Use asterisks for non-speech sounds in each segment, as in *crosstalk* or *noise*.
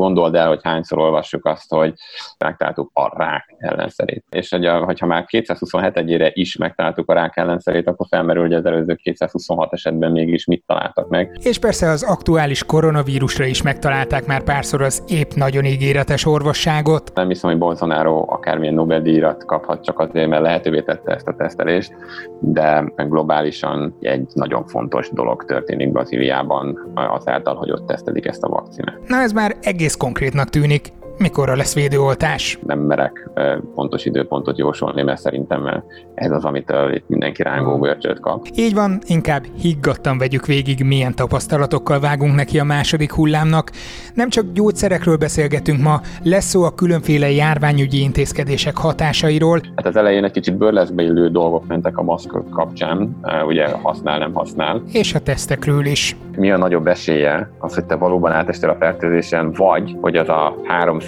gondold el, hogy hányszor olvassuk azt, hogy megtaláltuk a rák ellenszerét. És hogy a, hogyha már 227-ére is megtaláltuk a rák ellenszerét, akkor felmerül, hogy az előző 226 esetben mégis mit találtak meg. És persze az aktuális koronavírusra is megtalálták már párszor az épp nagyon ígéretes orvosságot. Nem hiszem, hogy Bolsonaro akármilyen Nobel-díjat kaphat csak azért, mert lehetővé tette ezt a tesztelést, de globálisan egy nagyon fontos dolog történik Brazíliában azáltal, hogy ott tesztelik ezt a vakcinát. Na ez már egész konkrétnak tűnik mikorra lesz védőoltás? Nem merek pontos időpontot jósolni, mert szerintem ez az, amit itt mindenki rángó bölcsöt kap. Így van, inkább higgadtan vegyük végig, milyen tapasztalatokkal vágunk neki a második hullámnak. Nem csak gyógyszerekről beszélgetünk ma, lesz szó a különféle járványügyi intézkedések hatásairól. Hát az elején egy kicsit bőrleszbe illő dolgok mentek a maszk kapcsán, ugye használ, nem használ. És a tesztekről is. Mi a nagyobb esélye az, hogy te valóban átestél a fertőzésen, vagy hogy az a 3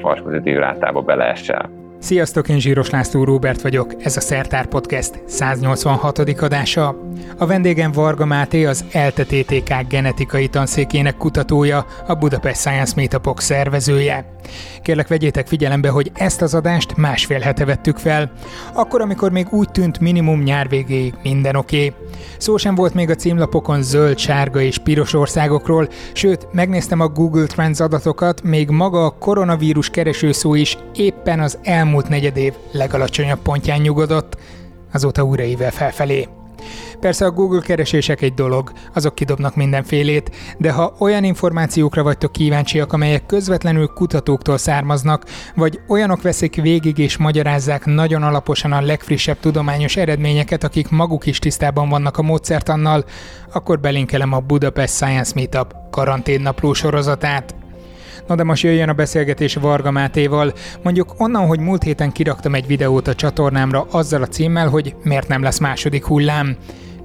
fals pozitív rátába beleessel. Sziasztok, én Zsíros László Róbert vagyok, ez a Szertár Podcast 186. adása. A vendégem Varga Máté az ELTE TTK genetikai tanszékének kutatója, a Budapest Science Meetupok szervezője. Kérlek vegyétek figyelembe, hogy ezt az adást másfél hete vettük fel, akkor, amikor még úgy tűnt minimum nyár végéig minden oké. Okay. Szó sem volt még a címlapokon zöld, sárga és piros országokról, sőt, megnéztem a Google Trends adatokat, még maga a koronavírus keresőszó is éppen az elmúlt negyed év legalacsonyabb pontján nyugodott, azóta újra ível felfelé. Persze a Google keresések egy dolog, azok kidobnak mindenfélét, de ha olyan információkra vagytok kíváncsiak, amelyek közvetlenül kutatóktól származnak, vagy olyanok veszik végig és magyarázzák nagyon alaposan a legfrissebb tudományos eredményeket, akik maguk is tisztában vannak a módszertannal, akkor belinkelem a Budapest Science Meetup karanténnapló sorozatát. Na de most jöjjön a beszélgetés Varga Mátéval. Mondjuk onnan, hogy múlt héten kiraktam egy videót a csatornámra azzal a címmel, hogy miért nem lesz második hullám.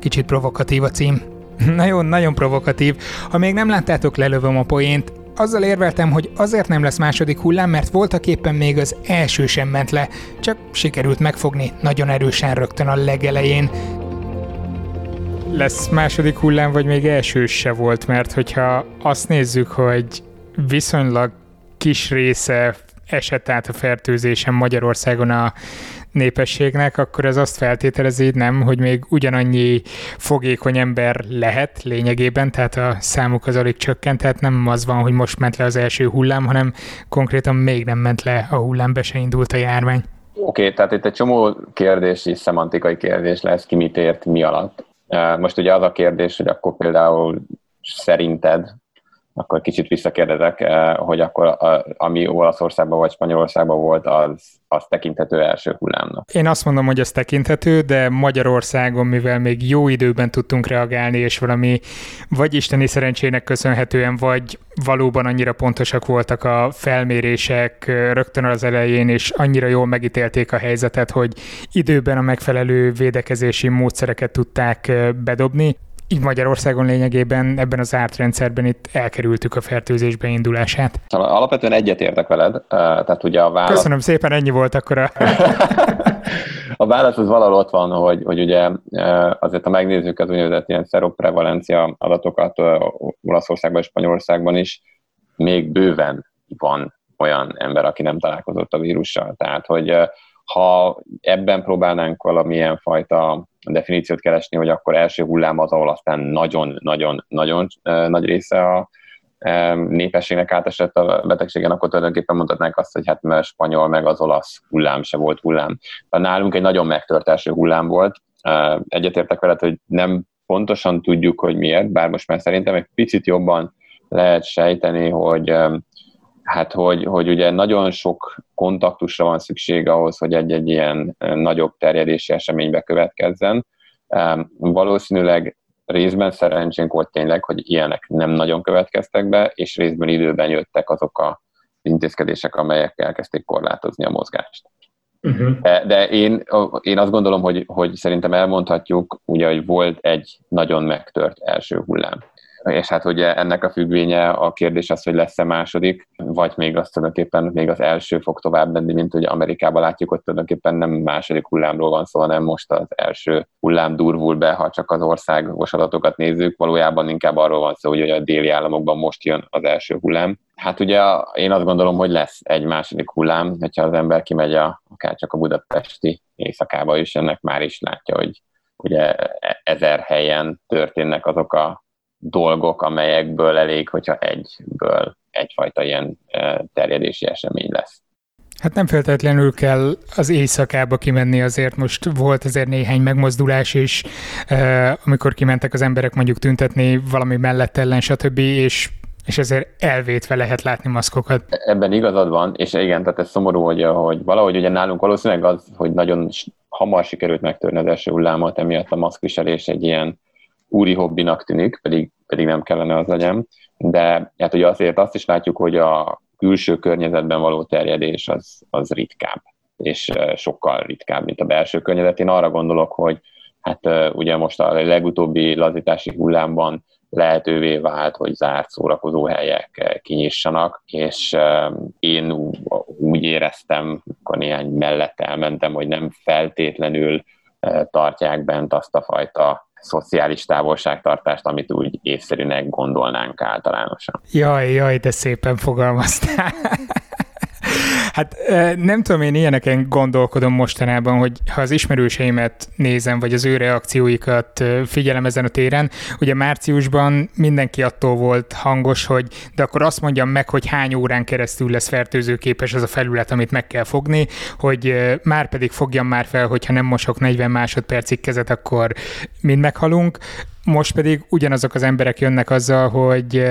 Kicsit provokatív a cím. *laughs* Nagyon, nagyon provokatív. Ha még nem láttátok, lelövöm a poént. Azzal érveltem, hogy azért nem lesz második hullám, mert voltak éppen még az első sem ment le, csak sikerült megfogni nagyon erősen rögtön a legelején. Lesz második hullám, vagy még első se volt, mert hogyha azt nézzük, hogy viszonylag kis része esett át a fertőzésen Magyarországon a népességnek, akkor ez azt feltételezi, nem, hogy még ugyanannyi fogékony ember lehet lényegében, tehát a számuk az alig csökkent, tehát nem az van, hogy most ment le az első hullám, hanem konkrétan még nem ment le a hullám, be se indult a járvány. Oké, okay, tehát itt egy csomó kérdés és szemantikai kérdés lesz, ki mit ért, mi alatt. Most ugye az a kérdés, hogy akkor például szerinted akkor kicsit visszakérdezek, hogy akkor a, ami Olaszországban vagy Spanyolországban volt, az, az tekinthető első hullámnak. Én azt mondom, hogy ez tekinthető, de Magyarországon, mivel még jó időben tudtunk reagálni, és valami vagy isteni szerencsének köszönhetően, vagy valóban annyira pontosak voltak a felmérések rögtön az elején, és annyira jól megítélték a helyzetet, hogy időben a megfelelő védekezési módszereket tudták bedobni, így Magyarországon lényegében ebben az ártrendszerben itt elkerültük a fertőzés beindulását. Szóval alapvetően egyetértek veled, tehát ugye a válasz... Köszönöm szépen, ennyi volt akkor a... *laughs* a válasz az valahol ott van, hogy, hogy ugye azért ha megnézzük az úgynevezett ilyen szeroprevalencia adatokat Olaszországban és Spanyolországban is, még bőven van olyan ember, aki nem találkozott a vírussal. Tehát, hogy ha ebben próbálnánk valamilyen fajta definíciót keresni, hogy akkor első hullám az, ahol aztán nagyon-nagyon-nagyon nagy része a népességnek átesett a betegségen, akkor tulajdonképpen mondhatnánk azt, hogy hát mert spanyol meg az olasz hullám se volt hullám. De nálunk egy nagyon megtört első hullám volt. Egyetértek veled, hogy nem pontosan tudjuk, hogy miért, bár most már szerintem egy picit jobban lehet sejteni, hogy Hát, hogy, hogy ugye nagyon sok kontaktusra van szükség ahhoz, hogy egy-egy ilyen nagyobb terjedési eseménybe következzen. Valószínűleg részben szerencsénk volt tényleg, hogy ilyenek nem nagyon következtek be, és részben időben jöttek azok a intézkedések, amelyek elkezdték korlátozni a mozgást. Uh-huh. De, de én, én azt gondolom, hogy, hogy szerintem elmondhatjuk, ugye, hogy volt egy nagyon megtört első hullám és hát ugye ennek a függvénye a kérdés az, hogy lesz-e második, vagy még azt tulajdonképpen még az első fog tovább menni, mint hogy Amerikában látjuk, hogy tulajdonképpen nem második hullámról van szó, hanem most az első hullám durvul be, ha csak az országos adatokat nézzük, valójában inkább arról van szó, hogy a déli államokban most jön az első hullám. Hát ugye én azt gondolom, hogy lesz egy második hullám, hogyha az ember kimegy a, akár csak a budapesti éjszakába is, ennek már is látja, hogy ugye e-, ezer helyen történnek azok a dolgok, amelyekből elég, hogyha egyből egyfajta ilyen e, terjedési esemény lesz. Hát nem feltétlenül kell az éjszakába kimenni, azért most volt azért néhány megmozdulás is, eh, amikor kimentek az emberek mondjuk tüntetni valami mellett ellen, stb., és és ezért elvétve lehet látni maszkokat. Ebben igazad van, és igen, tehát ez szomorú, hogy, hogy valahogy ugye nálunk valószínűleg az, hogy nagyon hamar sikerült megtörni az első hullámot, emiatt a maszkviselés egy ilyen úri hobbinak tűnik, pedig, pedig nem kellene az legyen. De hát ugye azért azt is látjuk, hogy a külső környezetben való terjedés az, az ritkább, és sokkal ritkább, mint a belső környezet. Én arra gondolok, hogy hát ugye most a legutóbbi lazítási hullámban lehetővé vált, hogy zárt szórakozó helyek kinyissanak, és én úgy éreztem, akkor néhány mellett elmentem, hogy nem feltétlenül tartják bent azt a fajta szociális távolságtartást, amit úgy észszerűnek gondolnánk általánosan. Jaj, jaj, de szépen fogalmaztál. *laughs* Hát nem tudom, én ilyeneken gondolkodom mostanában, hogy ha az ismerőseimet nézem, vagy az ő reakcióikat figyelem ezen a téren, ugye márciusban mindenki attól volt hangos, hogy de akkor azt mondjam meg, hogy hány órán keresztül lesz fertőzőképes az a felület, amit meg kell fogni, hogy már pedig fogjam már fel, hogyha nem mosok 40 másodpercig kezet, akkor mind meghalunk. Most pedig ugyanazok az emberek jönnek azzal, hogy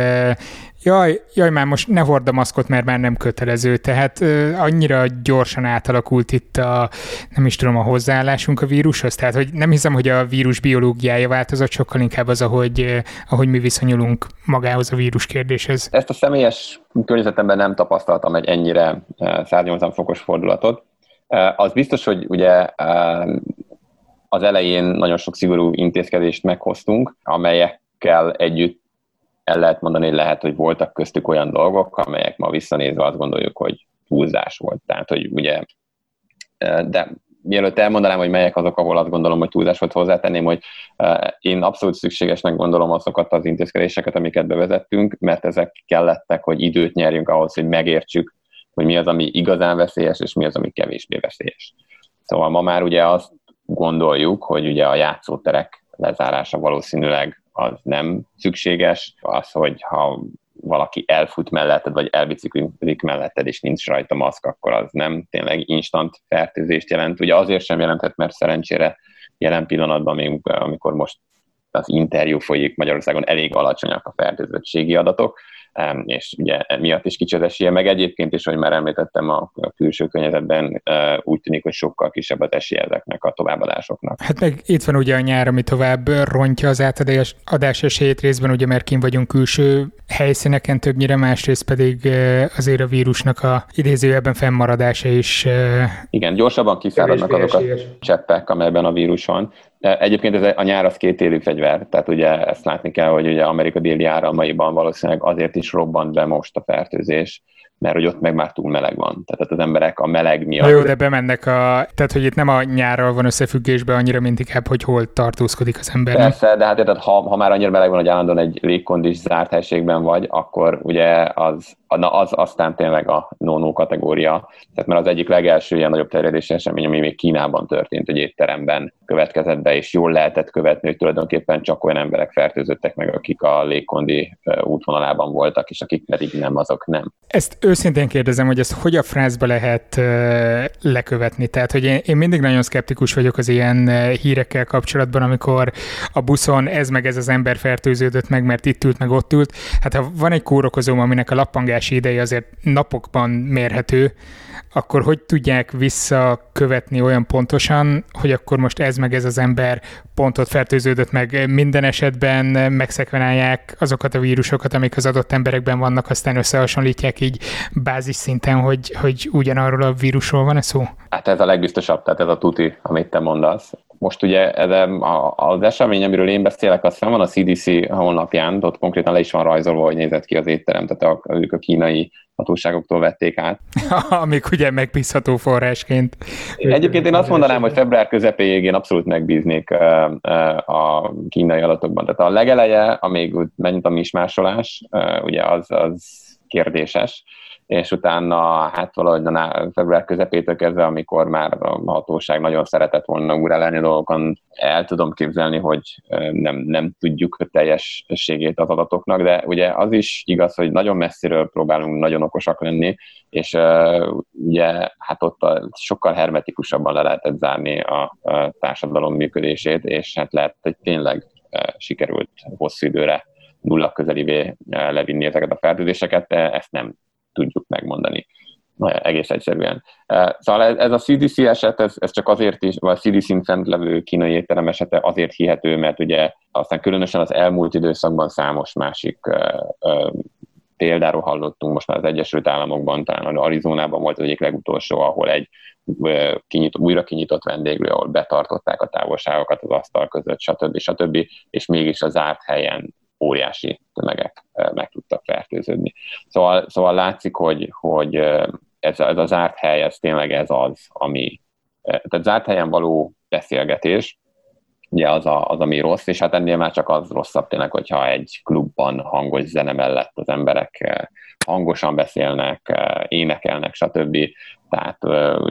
jaj, jaj, már most ne hord a maszkot, mert már nem kötelező. Tehát uh, annyira gyorsan átalakult itt a, nem is tudom, a hozzáállásunk a vírushoz. Tehát, hogy nem hiszem, hogy a vírus biológiája változott, sokkal inkább az, ahogy, uh, ahogy mi viszonyulunk magához a vírus kérdéshez. Ezt a személyes környezetemben nem tapasztaltam egy ennyire 180 fokos fordulatot. Az biztos, hogy ugye az elején nagyon sok szigorú intézkedést meghoztunk, amelyekkel együtt el lehet mondani, hogy lehet, hogy voltak köztük olyan dolgok, amelyek ma visszanézve azt gondoljuk, hogy túlzás volt. Tehát, hogy ugye, de mielőtt elmondanám, hogy melyek azok, ahol azt gondolom, hogy túlzás volt, hozzátenném, hogy én abszolút szükségesnek gondolom azokat az intézkedéseket, amiket bevezettünk, mert ezek kellettek, hogy időt nyerjünk ahhoz, hogy megértsük, hogy mi az, ami igazán veszélyes, és mi az, ami kevésbé veszélyes. Szóval ma már ugye azt gondoljuk, hogy ugye a játszóterek lezárása valószínűleg az nem szükséges. Az, hogy ha valaki elfut melletted, vagy elbiciklik melletted, és nincs rajta maszk, akkor az nem tényleg instant fertőzést jelent. Ugye azért sem jelentett, mert szerencsére jelen pillanatban, amikor most az interjú folyik Magyarországon, elég alacsonyak a fertőzöttségi adatok, és ugye miatt is kicsi az esélye, meg egyébként is, hogy már említettem, a, a külső környezetben úgy tűnik, hogy sokkal kisebb az esélye ezeknek a továbbadásoknak. Hát meg itt van ugye a nyár, ami tovább rontja az átadás adás esélyét részben, ugye mert kim vagyunk külső helyszíneken többnyire, másrészt pedig azért a vírusnak a idézőjelben fennmaradása is. Igen, gyorsabban kiszáradnak azok a cseppek, amelyben a vírus van. Egyébként ez a nyár az két élő fegyver, tehát ugye ezt látni kell, hogy ugye Amerika déli áramaiban valószínűleg azért is robbant be most a fertőzés, mert hogy ott meg már túl meleg van. Tehát az emberek a meleg miatt... Na jó, de bemennek a... Tehát, hogy itt nem a nyárral van összefüggésben annyira, mint inkább, hogy hol tartózkodik az ember. Persze, de hát tehát, ha, ha már annyira meleg van, hogy állandóan egy légkondis zárt helységben vagy, akkor ugye az, na az aztán tényleg a no-no kategória. Tehát mert az egyik legelső ilyen nagyobb terjedési esemény, ami még Kínában történt, hogy étteremben következett be, és jól lehetett követni, hogy tulajdonképpen csak olyan emberek fertőzöttek meg, akik a légkondi útvonalában voltak, és akik pedig nem, azok nem. Ezt őszintén kérdezem, hogy ezt hogy a frázba lehet lekövetni? Tehát, hogy én, én mindig nagyon szkeptikus vagyok az ilyen hírekkel kapcsolatban, amikor a buszon ez meg ez az ember fertőződött meg, mert itt ült, meg ott ült. Hát ha van egy kórokozóm, aminek a lappangási ideje azért napokban mérhető, akkor hogy tudják visszakövetni olyan pontosan, hogy akkor most ez meg ez az ember pontot fertőződött meg minden esetben, megszekvenálják azokat a vírusokat, amik az adott emberekben vannak, aztán összehasonlítják így bázis szinten, hogy, hogy ugyanarról a vírusról van-e szó? Hát ez a legbiztosabb, tehát ez a tuti, amit te mondasz. Most ugye az esemény, amiről én beszélek, az fel van a CDC honlapján, ott konkrétan le is van rajzolva, hogy nézett ki az étterem, tehát a, ők a kínai hatóságoktól vették át. *laughs* Amik ugye megbízható forrásként. Egyébként én azt mondanám, hogy február közepéig én abszolút megbíznék a kínai adatokban. Tehát a legeleje, amíg megint a mismásolás, ugye az, az kérdéses, és utána hát valahogy február közepétől kezdve, amikor már a hatóság nagyon szeretett volna urálni dolgokon, el tudom képzelni, hogy nem, nem tudjuk a teljességét az adatoknak, de ugye az is igaz, hogy nagyon messziről próbálunk nagyon okosak lenni, és uh, ugye hát ott a, sokkal hermetikusabban le lehetett zárni a, a társadalom működését, és hát lehet, hogy tényleg uh, sikerült hosszú időre nulla közelivé levinni ezeket a fertőzéseket, ezt nem tudjuk megmondani. Egész egyszerűen. Szóval ez a CDC eset, ez, csak azért is, vagy a CDC-n levő kínai étterem esete azért hihető, mert ugye aztán különösen az elmúlt időszakban számos másik példáról hallottunk most már az Egyesült Államokban, talán Arizonában volt az egyik legutolsó, ahol egy kinyitó, újra kinyitott vendéglő, ahol betartották a távolságokat az asztal között, stb. stb. és mégis a zárt helyen óriási tömegek meg tudtak fertőződni. Szóval, szóval látszik, hogy, hogy ez, ez a zárt hely, ez tényleg ez az, ami, tehát zárt helyen való beszélgetés, ugye az, a, az, ami rossz, és hát ennél már csak az rosszabb tényleg, hogyha egy klubban hangos zene mellett az emberek hangosan beszélnek, énekelnek, stb. Tehát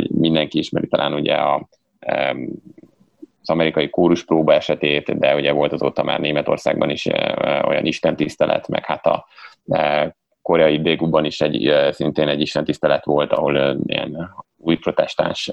mindenki ismeri talán ugye a az amerikai kórus próba esetét, de ugye volt azóta már Németországban is olyan istentisztelet, meg hát a koreai Dégúban is egy, szintén egy istentisztelet volt, ahol ilyen új protestáns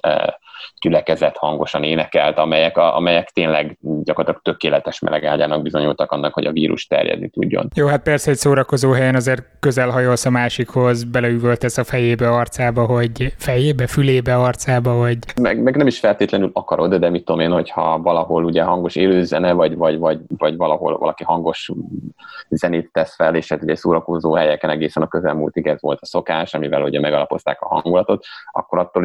gyülekezet hangosan énekelt, amelyek, a, amelyek tényleg gyakorlatilag tökéletes melegágyának bizonyultak annak, hogy a vírus terjedni tudjon. Jó, hát persze egy szórakozó helyen azért közel hajolsz a másikhoz, beleüvöltesz a fejébe, arcába, hogy fejébe, fülébe, arcába, hogy... Meg, meg nem is feltétlenül akarod, de mit tudom én, hogyha valahol ugye hangos élőzene, vagy, vagy, vagy, vagy valahol valaki hangos zenét tesz fel, és hát ugye szórakozó helyeken egészen a közelmúltig ez volt a szokás, amivel ugye megalapozták a hangulatot, akkor attól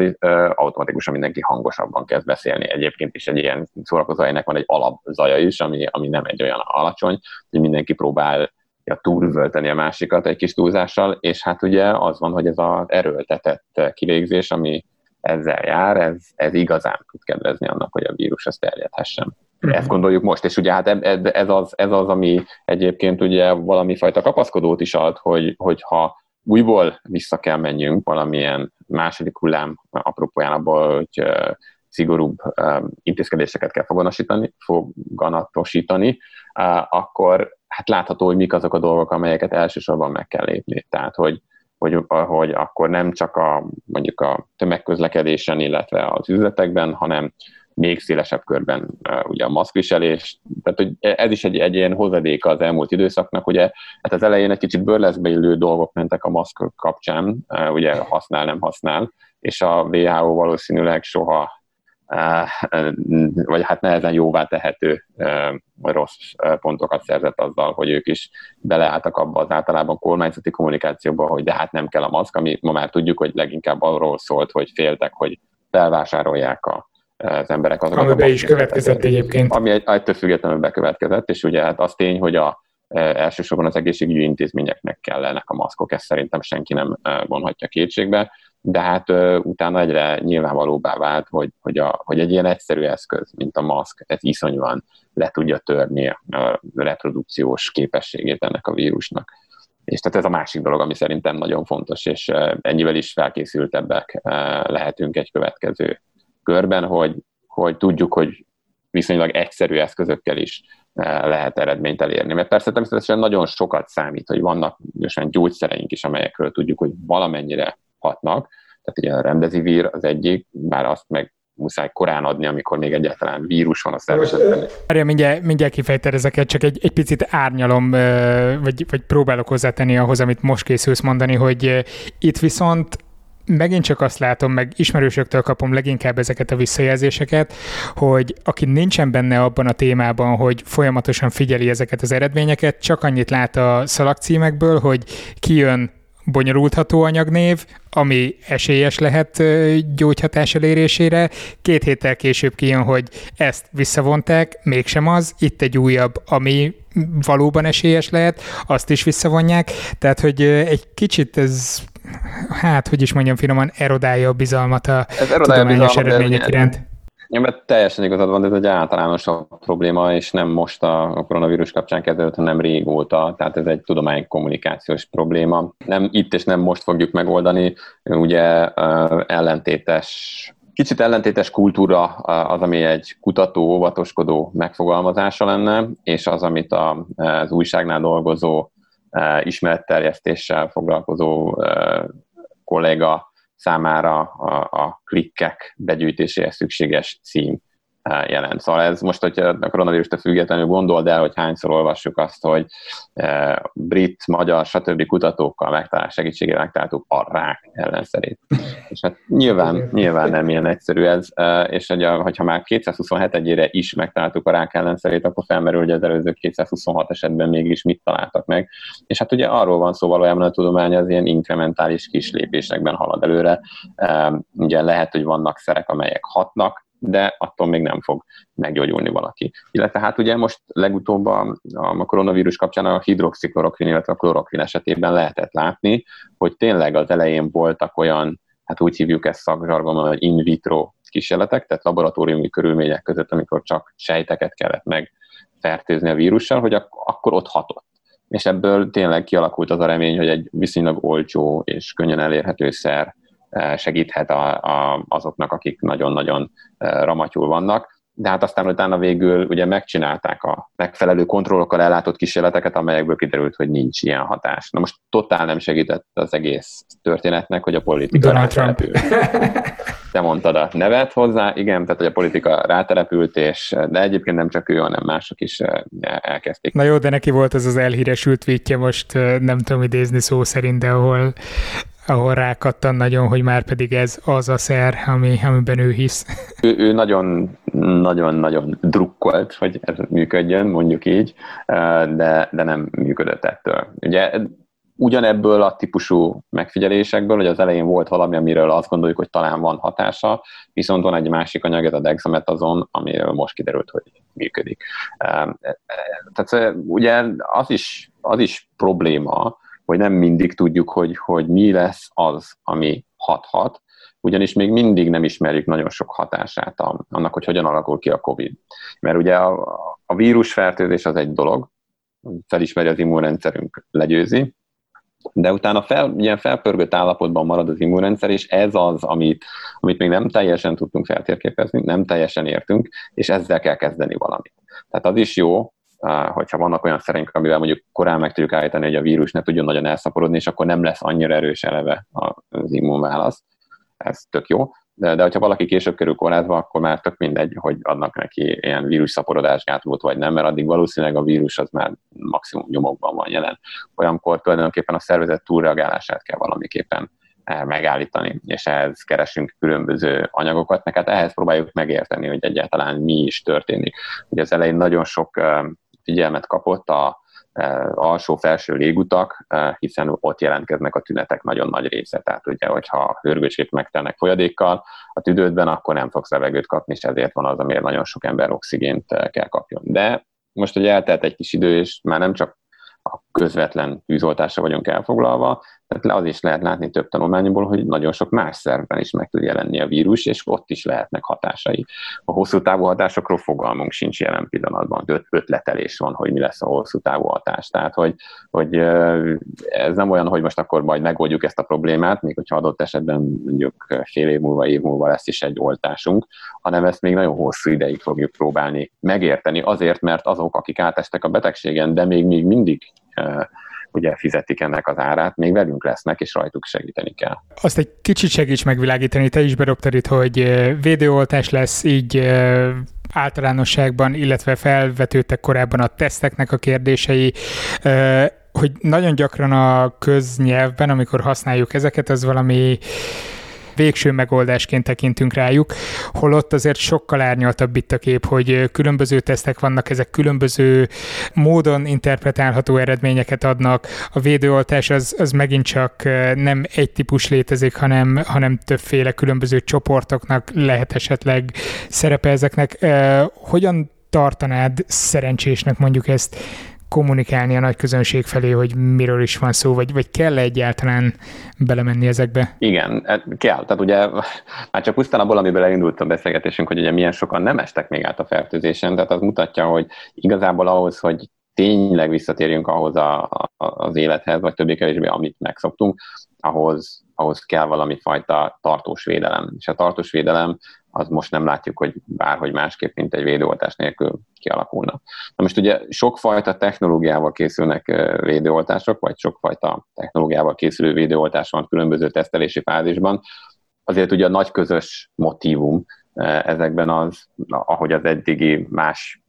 automatikusan mindenki hangosabban kezd beszélni. Egyébként is egy ilyen szórakozóhelynek van egy alapzaja is, ami, ami nem egy olyan alacsony, hogy mindenki próbál ja, túlvölteni a másikat egy kis túlzással, és hát ugye az van, hogy ez az erőltetett kivégzés, ami ezzel jár, ez, ez igazán tud kedvezni annak, hogy a vírus ezt terjedhessen. Mm-hmm. Ezt gondoljuk most, és ugye hát ez az, ez az, ami egyébként ugye valami fajta kapaszkodót is ad, hogy, hogyha újból vissza kell menjünk valamilyen második hullám apropóján abból, hogy szigorúbb intézkedéseket kell foganatosítani, foganatosítani, akkor hát látható, hogy mik azok a dolgok, amelyeket elsősorban meg kell lépni. Tehát, hogy, hogy, hogy akkor nem csak a, mondjuk a tömegközlekedésen, illetve az üzletekben, hanem még szélesebb körben ugye a maszkviselés, tehát hogy ez is egy, egy ilyen hozadéka az elmúlt időszaknak, ugye hát az elején egy kicsit bőrleszbe illő dolgok mentek a maszk kapcsán, ugye használ, nem használ, és a WHO valószínűleg soha vagy hát nehezen jóvá tehető rossz pontokat szerzett azzal, hogy ők is beleálltak abba az általában kormányzati kommunikációba, hogy de hát nem kell a maszk, ami ma már tudjuk, hogy leginkább arról szólt, hogy féltek, hogy felvásárolják a az emberek azokat. Ami be is következett egyébként. Ami egy, ettől függetlenül bekövetkezett, és ugye hát az tény, hogy a, e, elsősorban az egészségügyi intézményeknek kellenek a maszkok, ezt szerintem senki nem e, vonhatja kétségbe, de hát e, utána egyre nyilvánvalóbbá vált, hogy, hogy, a, hogy egy ilyen egyszerű eszköz, mint a maszk, ez iszonyúan le tudja törni a reprodukciós képességét ennek a vírusnak. És tehát ez a másik dolog, ami szerintem nagyon fontos, és ennyivel is felkészültebbek lehetünk egy következő körben, hogy, hogy tudjuk, hogy viszonylag egyszerű eszközökkel is eh, lehet eredményt elérni. Mert persze természetesen nagyon sokat számít, hogy vannak olyan gyógyszereink is, amelyekről tudjuk, hogy valamennyire hatnak. Tehát ugye a remdesivir az egyik, bár azt meg muszáj korán adni, amikor még egyáltalán vírus van a szervezetben. Erre mindjárt, mindjárt kifejted ezeket, csak egy, egy picit árnyalom, vagy, vagy próbálok hozzátenni ahhoz, amit most készülsz mondani, hogy itt viszont megint csak azt látom, meg ismerősöktől kapom leginkább ezeket a visszajelzéseket, hogy aki nincsen benne abban a témában, hogy folyamatosan figyeli ezeket az eredményeket, csak annyit lát a szalagcímekből, hogy kijön bonyolult hatóanyagnév, ami esélyes lehet gyógyhatás elérésére. Két héttel később kijön, hogy ezt visszavonták, mégsem az, itt egy újabb, ami valóban esélyes lehet, azt is visszavonják. Tehát, hogy egy kicsit ez hát, hogy is mondjam finoman, erodálja a bizalmat a ez tudományos eredmények iránt. Ja, mert teljesen igazad van, ez egy általánosabb probléma, és nem most a koronavírus kapcsán kezdődött, hanem régóta, tehát ez egy tudománykommunikációs probléma. Nem itt és nem most fogjuk megoldani, ugye ellentétes Kicsit ellentétes kultúra az, ami egy kutató, óvatoskodó megfogalmazása lenne, és az, amit az újságnál dolgozó, ismeretterjesztéssel foglalkozó kolléga számára a, a klikkek begyűjtéséhez szükséges cím jelent. Szóval ez most, hogyha a koronavírustól függetlenül gondold el, hogy hányszor olvassuk azt, hogy brit, magyar, stb. kutatókkal megtalál segítségével megtaláltuk a rák ellenszerét. És hát nyilván, nyilván nem ilyen egyszerű ez, és hogyha már 227-egyére is megtaláltuk a rák ellenszerét, akkor felmerül, hogy az előző 226 esetben mégis mit találtak meg. És hát ugye arról van szó valójában a tudomány az ilyen inkrementális kis lépésekben halad előre. Ugye lehet, hogy vannak szerek, amelyek hatnak, de attól még nem fog meggyógyulni valaki. Illetve hát ugye most legutóbb a, a koronavírus kapcsán a hidroxiklorokvin, illetve a klorokvin esetében lehetett látni, hogy tényleg az elején voltak olyan, hát úgy hívjuk ezt szakzsargon, hogy in vitro kísérletek, tehát laboratóriumi körülmények között, amikor csak sejteket kellett megfertőzni a vírussal, hogy ak- akkor ott hatott. És ebből tényleg kialakult az a remény, hogy egy viszonylag olcsó és könnyen elérhető szer segíthet a, a, azoknak, akik nagyon-nagyon ramatyul vannak. De hát aztán utána végül ugye megcsinálták a megfelelő kontrollokkal ellátott kísérleteket, amelyekből kiderült, hogy nincs ilyen hatás. Na most totál nem segített az egész történetnek, hogy a politika Donald Trump. Te mondtad a nevet hozzá, igen, tehát hogy a politika rátelepült, és, de egyébként nem csak ő, hanem mások is elkezdték. Na jó, de neki volt ez az elhíresült tweetje, most nem tudom idézni szó szerint, de ahol ahol rákattan nagyon, hogy már pedig ez az a szer, ami, amiben ő hisz. *laughs* Ő, ő nagyon, nagyon, nagyon drukkolt, hogy ez működjön, mondjuk így, de, de nem működött ettől. Ugye ugyanebből a típusú megfigyelésekből, hogy az elején volt valami, amiről azt gondoljuk, hogy talán van hatása, viszont van egy másik anyag, ez a dexametazon, amiről most kiderült, hogy működik. Tehát ugye az is, az is probléma, hogy nem mindig tudjuk, hogy, hogy mi lesz az, ami hathat, ugyanis még mindig nem ismerjük nagyon sok hatását annak, hogy hogyan alakul ki a COVID. Mert ugye a, a vírusfertőzés az egy dolog, felismeri az immunrendszerünk, legyőzi, de utána fel, ilyen felpörgött állapotban marad az immunrendszer, és ez az, amit, amit még nem teljesen tudtunk feltérképezni, nem teljesen értünk, és ezzel kell kezdeni valamit. Tehát az is jó, hogyha vannak olyan szereink, amivel mondjuk korán meg tudjuk állítani, hogy a vírus ne tudjon nagyon elszaporodni, és akkor nem lesz annyira erős eleve az immunválasz. Ez tök jó. De, de hogyha valaki később kerül kórházba, akkor már tök mindegy, hogy adnak neki ilyen vírus szaporodásgátlót vagy nem, mert addig valószínűleg a vírus az már maximum nyomokban van jelen. Olyankor tulajdonképpen a szervezet túlreagálását kell valamiképpen eh, megállítani, és ehhez keresünk különböző anyagokat, meg hát ehhez próbáljuk megérteni, hogy egyáltalán mi is történik. Ugye az elején nagyon sok eh, figyelmet kapott a e, alsó-felső légutak, e, hiszen ott jelentkeznek a tünetek nagyon nagy része. Tehát ugye, hogyha hörgősét megtelnek folyadékkal a tüdődben, akkor nem fogsz levegőt kapni, és ezért van az, amiért nagyon sok ember oxigént e, kell kapjon. De most, hogy eltelt egy kis idő, és már nem csak a közvetlen tűzoltásra vagyunk elfoglalva, tehát az is lehet látni több tanulmányból, hogy nagyon sok más szervben is meg tud jelenni a vírus, és ott is lehetnek hatásai. A hosszú távú hatásokról fogalmunk sincs jelen pillanatban, öt ötletelés van, hogy mi lesz a hosszú távú hatás. Tehát, hogy, hogy ez nem olyan, hogy most akkor majd megoldjuk ezt a problémát, még hogyha adott esetben mondjuk fél év múlva, év múlva lesz is egy oltásunk, hanem ezt még nagyon hosszú ideig fogjuk próbálni megérteni, azért, mert azok, akik átestek a betegségen, de még, még mindig ugye fizetik ennek az árát, még velünk lesznek, és rajtuk segíteni kell. Azt egy kicsit segíts megvilágítani, te is berobtad itt, hogy védőoltás lesz, így általánosságban, illetve felvetődtek korábban a teszteknek a kérdései, hogy nagyon gyakran a köznyelvben, amikor használjuk ezeket, az valami végső megoldásként tekintünk rájuk, holott azért sokkal árnyaltabb itt a kép, hogy különböző tesztek vannak, ezek különböző módon interpretálható eredményeket adnak. A védőoltás az, az megint csak nem egy típus létezik, hanem, hanem többféle különböző csoportoknak lehet esetleg szerepe ezeknek. Hogyan tartanád szerencsésnek mondjuk ezt kommunikálni a nagy közönség felé, hogy miről is van szó, vagy, vagy kell egyáltalán belemenni ezekbe? Igen, e, kell. Tehát ugye már csak pusztán abból, amiből elindult a beszélgetésünk, hogy ugye milyen sokan nem estek még át a fertőzésen, tehát az mutatja, hogy igazából ahhoz, hogy tényleg visszatérjünk ahhoz a, a, az élethez, vagy többé-kevésbé, amit megszoktunk, ahhoz, ahhoz kell valami fajta tartós védelem. És a tartós védelem az most nem látjuk, hogy bárhogy másképp, mint egy védőoltás nélkül kialakulna. Na most ugye sokfajta technológiával készülnek védőoltások, vagy sokfajta technológiával készülő védőoltás van különböző tesztelési fázisban. Azért ugye a nagy közös motivum ezekben az, ahogy az eddigi más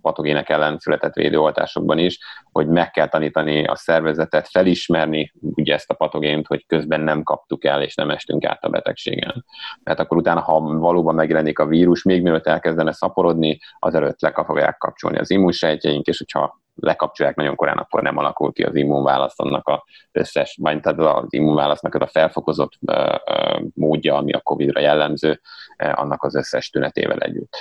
patogének ellen született védőoltásokban is, hogy meg kell tanítani a szervezetet felismerni ugye ezt a patogént, hogy közben nem kaptuk el, és nem estünk át a betegségen. Mert akkor utána, ha valóban megjelenik a vírus, még mielőtt elkezdene szaporodni, azelőtt le fogják kapcsolni az immunsejtjeink, és hogyha lekapcsolják nagyon korán, akkor nem alakul ki az immunválasz annak a összes, vagy tehát az immunválasznak az a felfokozott módja, ami a COVID-ra jellemző, annak az összes tünetével együtt.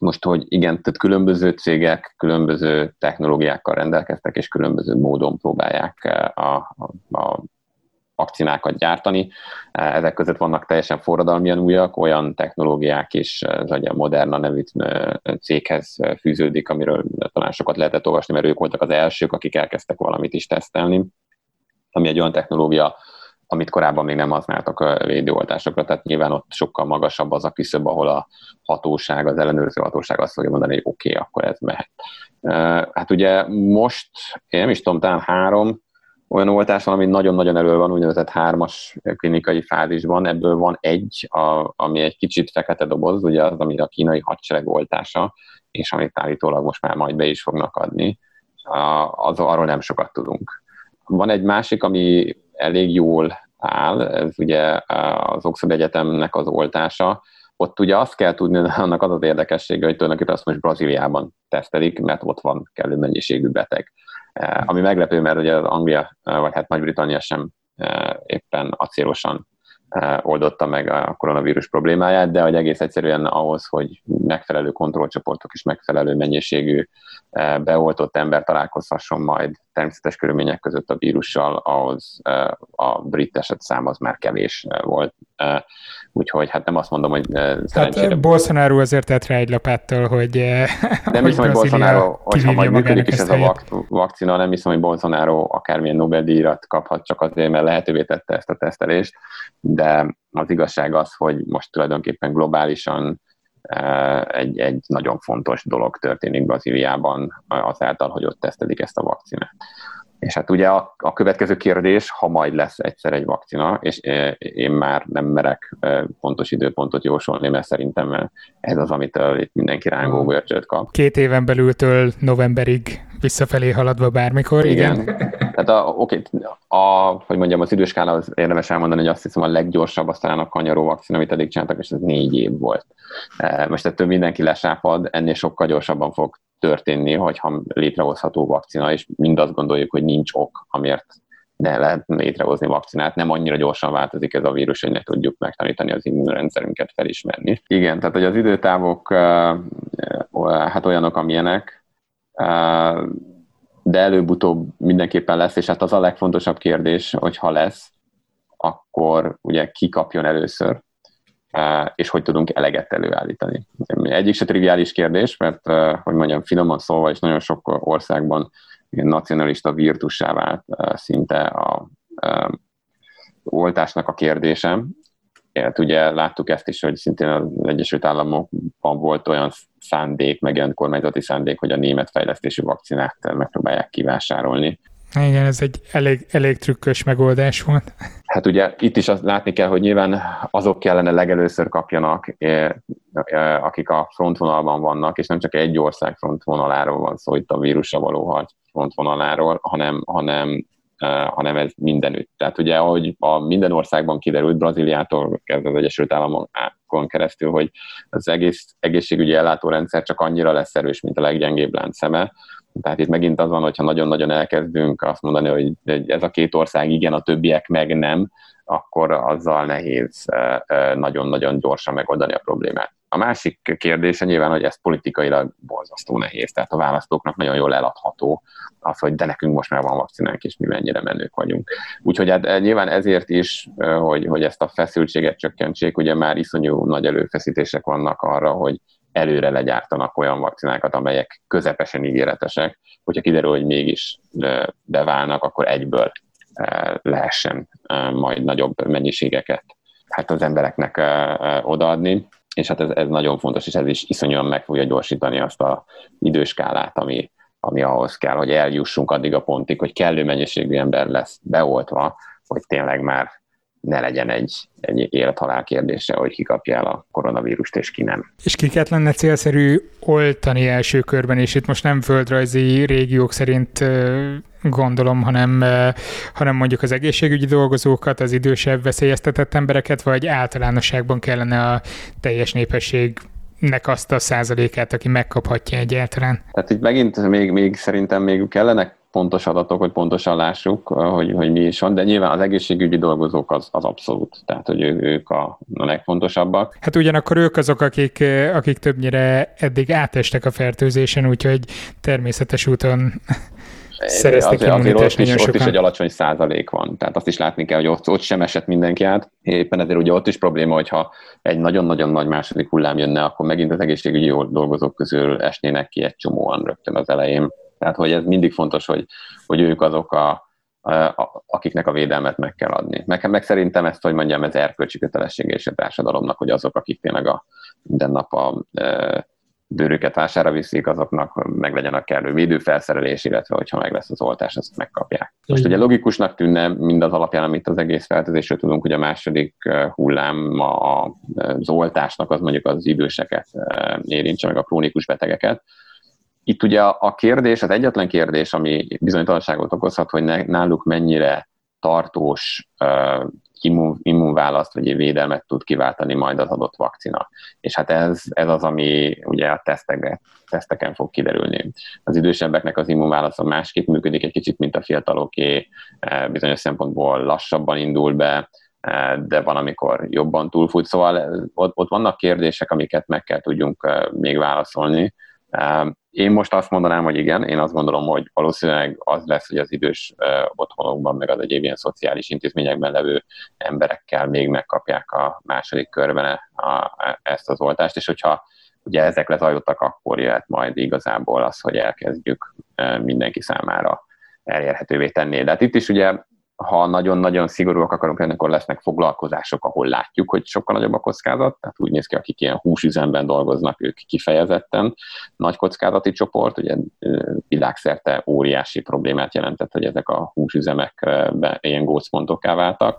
Most, hogy igen, tehát különböző cégek különböző technológiákkal rendelkeztek, és különböző módon próbálják a, a, a vakcinákat gyártani. Ezek között vannak teljesen forradalmian újak, olyan technológiák is, ez a Moderna nevű céghez fűződik, amiről talán sokat lehetett olvasni, mert ők voltak az elsők, akik elkezdtek valamit is tesztelni, ami egy olyan technológia, amit korábban még nem használtak a védőoltásokra, tehát nyilván ott sokkal magasabb az a küszöb, ahol a hatóság, az ellenőrző hatóság azt fogja mondani, hogy oké, okay, akkor ez mehet. Hát ugye most, én nem is tudom, talán három olyan oltás van, ami nagyon-nagyon elő van, úgynevezett hármas klinikai fázisban, ebből van egy, a, ami egy kicsit fekete doboz, ugye az, ami a kínai hadsereg oltása, és amit állítólag most már majd be is fognak adni, az, arról nem sokat tudunk. Van egy másik, ami elég jól áll, ez ugye az Oxford Egyetemnek az oltása, ott ugye azt kell tudni, annak az az érdekessége, hogy tulajdonképpen azt most Brazíliában tesztelik, mert ott van kellő mennyiségű beteg. Ami meglepő, mert ugye az Anglia, vagy hát Nagy-Britannia sem éppen acélosan oldotta meg a koronavírus problémáját, de hogy egész egyszerűen ahhoz, hogy megfelelő kontrollcsoportok és megfelelő mennyiségű beoltott ember találkozhasson majd természetes körülmények között a vírussal, ahhoz a brit eset szám az már kevés volt. Úgyhogy hát nem azt mondom, hogy szerencsére... Hát Bolsonaro azért tett rá egy lapáttal, hogy Nem hiszem, hogy Bolsonaro, hogyha majd működik is ez a vak- vakcina, nem hiszem, hogy Bolsonaro akármilyen Nobel-díjat kaphat csak azért, mert lehetővé tette ezt a tesztelést, de az igazság az, hogy most tulajdonképpen globálisan egy, egy nagyon fontos dolog történik Brazíliában azáltal, hogy ott tesztelik ezt a vakcinát. És hát ugye a, a következő kérdés, ha majd lesz egyszer egy vakcina, és én már nem merek pontos időpontot jósolni, mert szerintem ez az, amitől itt mindenki rángó görcsöt kap. Két éven belültől novemberig visszafelé haladva bármikor, igen. igen. Tehát a, oké, a, hogy mondjam, az időskála az érdemes elmondani, hogy azt hiszem a leggyorsabb aztán a kanyaró vakcina, amit eddig csináltak, és ez négy év volt. Most ettől mindenki lesápad, ennél sokkal gyorsabban fog történni, hogyha létrehozható vakcina, és mind azt gondoljuk, hogy nincs ok, amiért ne lehet létrehozni vakcinát, nem annyira gyorsan változik ez a vírus, hogy ne tudjuk megtanítani az immunrendszerünket felismerni. Igen, tehát hogy az időtávok hát olyanok, amilyenek, de előbb-utóbb mindenképpen lesz, és hát az a legfontosabb kérdés, hogy ha lesz, akkor ugye ki kapjon először, és hogy tudunk eleget előállítani. Egyik se triviális kérdés, mert, hogy mondjam, finoman szólva, és nagyon sok országban nacionalista virtussá vált szinte a, a oltásnak a kérdése. Hát ugye láttuk ezt is, hogy szintén az Egyesült Államokban volt olyan szándék, meg olyan kormányzati szándék, hogy a német fejlesztési vakcinát megpróbálják kivásárolni. Igen, ez egy elég, elég trükkös megoldás volt. Hát ugye itt is azt látni kell, hogy nyilván azok kellene legelőször kapjanak, eh, eh, akik a frontvonalban vannak, és nem csak egy ország frontvonaláról van szó itt a vírusra való harc frontvonaláról, hanem, hanem hanem ez mindenütt. Tehát ugye, ahogy a minden országban kiderült, Brazíliától kezdve az Egyesült Államokon keresztül, hogy az egész egészségügyi ellátórendszer csak annyira lesz erős, mint a leggyengébb láncszeme, tehát itt megint az van, hogyha nagyon-nagyon elkezdünk azt mondani, hogy ez a két ország igen, a többiek meg nem, akkor azzal nehéz nagyon-nagyon gyorsan megoldani a problémát. A másik kérdése nyilván, hogy ez politikailag borzasztó nehéz, tehát a választóknak nagyon jól eladható az, hogy de nekünk most már van vakcinánk, és mi mennyire menők vagyunk. Úgyhogy hát eh, nyilván ezért is, eh, hogy, hogy ezt a feszültséget csökkentsék, ugye már iszonyú nagy előfeszítések vannak arra, hogy előre legyártanak olyan vakcinákat, amelyek közepesen ígéretesek, hogyha kiderül, hogy mégis eh, beválnak, akkor egyből lehessen majd nagyobb mennyiségeket hát az embereknek odaadni és hát ez, ez nagyon fontos, és ez is iszonyúan meg fogja gyorsítani azt a időskálát, ami, ami ahhoz kell, hogy eljussunk addig a pontig, hogy kellő mennyiségű ember lesz beoltva, hogy tényleg már ne legyen egy, egy élethalál kérdése, hogy ki kapja el a koronavírust, és ki nem. És kiket lenne célszerű oltani első körben, és itt most nem földrajzi régiók szerint gondolom, hanem, hanem mondjuk az egészségügyi dolgozókat, az idősebb veszélyeztetett embereket, vagy általánosságban kellene a teljes népesség nek azt a százalékát, aki megkaphatja egyáltalán. Tehát itt megint még, még szerintem még kellenek pontos adatok, hogy pontosan lássuk, hogy, hogy mi is van, de nyilván az egészségügyi dolgozók az, az abszolút, tehát hogy ők a, a legfontosabbak. Hát ugyanakkor ők azok, akik, akik többnyire eddig átestek a fertőzésen, úgyhogy természetes úton szereztek azért, azért ott, is, ott is egy alacsony százalék van. Tehát azt is látni kell, hogy ott, ott sem esett mindenki át. Éppen ezért ugye ott is probléma, hogyha egy nagyon-nagyon nagy második hullám jönne, akkor megint az egészségügyi dolgozók közül esnének ki egy csomóan rögtön az elején. Tehát, hogy ez mindig fontos, hogy, hogy ők azok a, a, akiknek a védelmet meg kell adni. Meg, meg szerintem ezt, hogy mondjam, ez erkölcsi kötelessége és a társadalomnak, hogy azok, akik tényleg a minden nap a e, bőrüket vására viszik, azoknak meg legyen a kellő védőfelszerelés, illetve hogyha meg lesz az oltás, azt megkapják. Most ugye logikusnak tűnne mindaz alapján, amit az egész feltezésről tudunk, hogy a második hullám az oltásnak az mondjuk az időseket érintse, meg a krónikus betegeket, itt ugye a kérdés, az egyetlen kérdés, ami bizonytalanságot okozhat, hogy náluk mennyire tartós uh, immun, immunválaszt vagy védelmet tud kiváltani majd az adott vakcina. És hát ez, ez az, ami ugye a tesztekben, teszteken fog kiderülni. Az idősebbeknek az immunválasza másképp működik egy kicsit, mint a fiataloké, bizonyos szempontból lassabban indul be, de van, amikor jobban túlfut. Szóval ott, ott vannak kérdések, amiket meg kell tudjunk még válaszolni, én most azt mondanám, hogy igen, én azt gondolom, hogy valószínűleg az lesz, hogy az idős otthonokban, meg az egyéb ilyen szociális intézményekben levő emberekkel még megkapják a második körben a, a, ezt az oltást, és hogyha ugye ezek lezajlottak, akkor jöhet majd igazából az, hogy elkezdjük mindenki számára elérhetővé tenni. De hát itt is ugye ha nagyon-nagyon szigorúak akarunk lenni, akkor lesznek foglalkozások, ahol látjuk, hogy sokkal nagyobb a kockázat, tehát úgy néz ki, akik ilyen húsüzemben dolgoznak, ők kifejezetten nagy kockázati csoport, ugye világszerte óriási problémát jelentett, hogy ezek a húsüzemek ilyen gócpontokká váltak.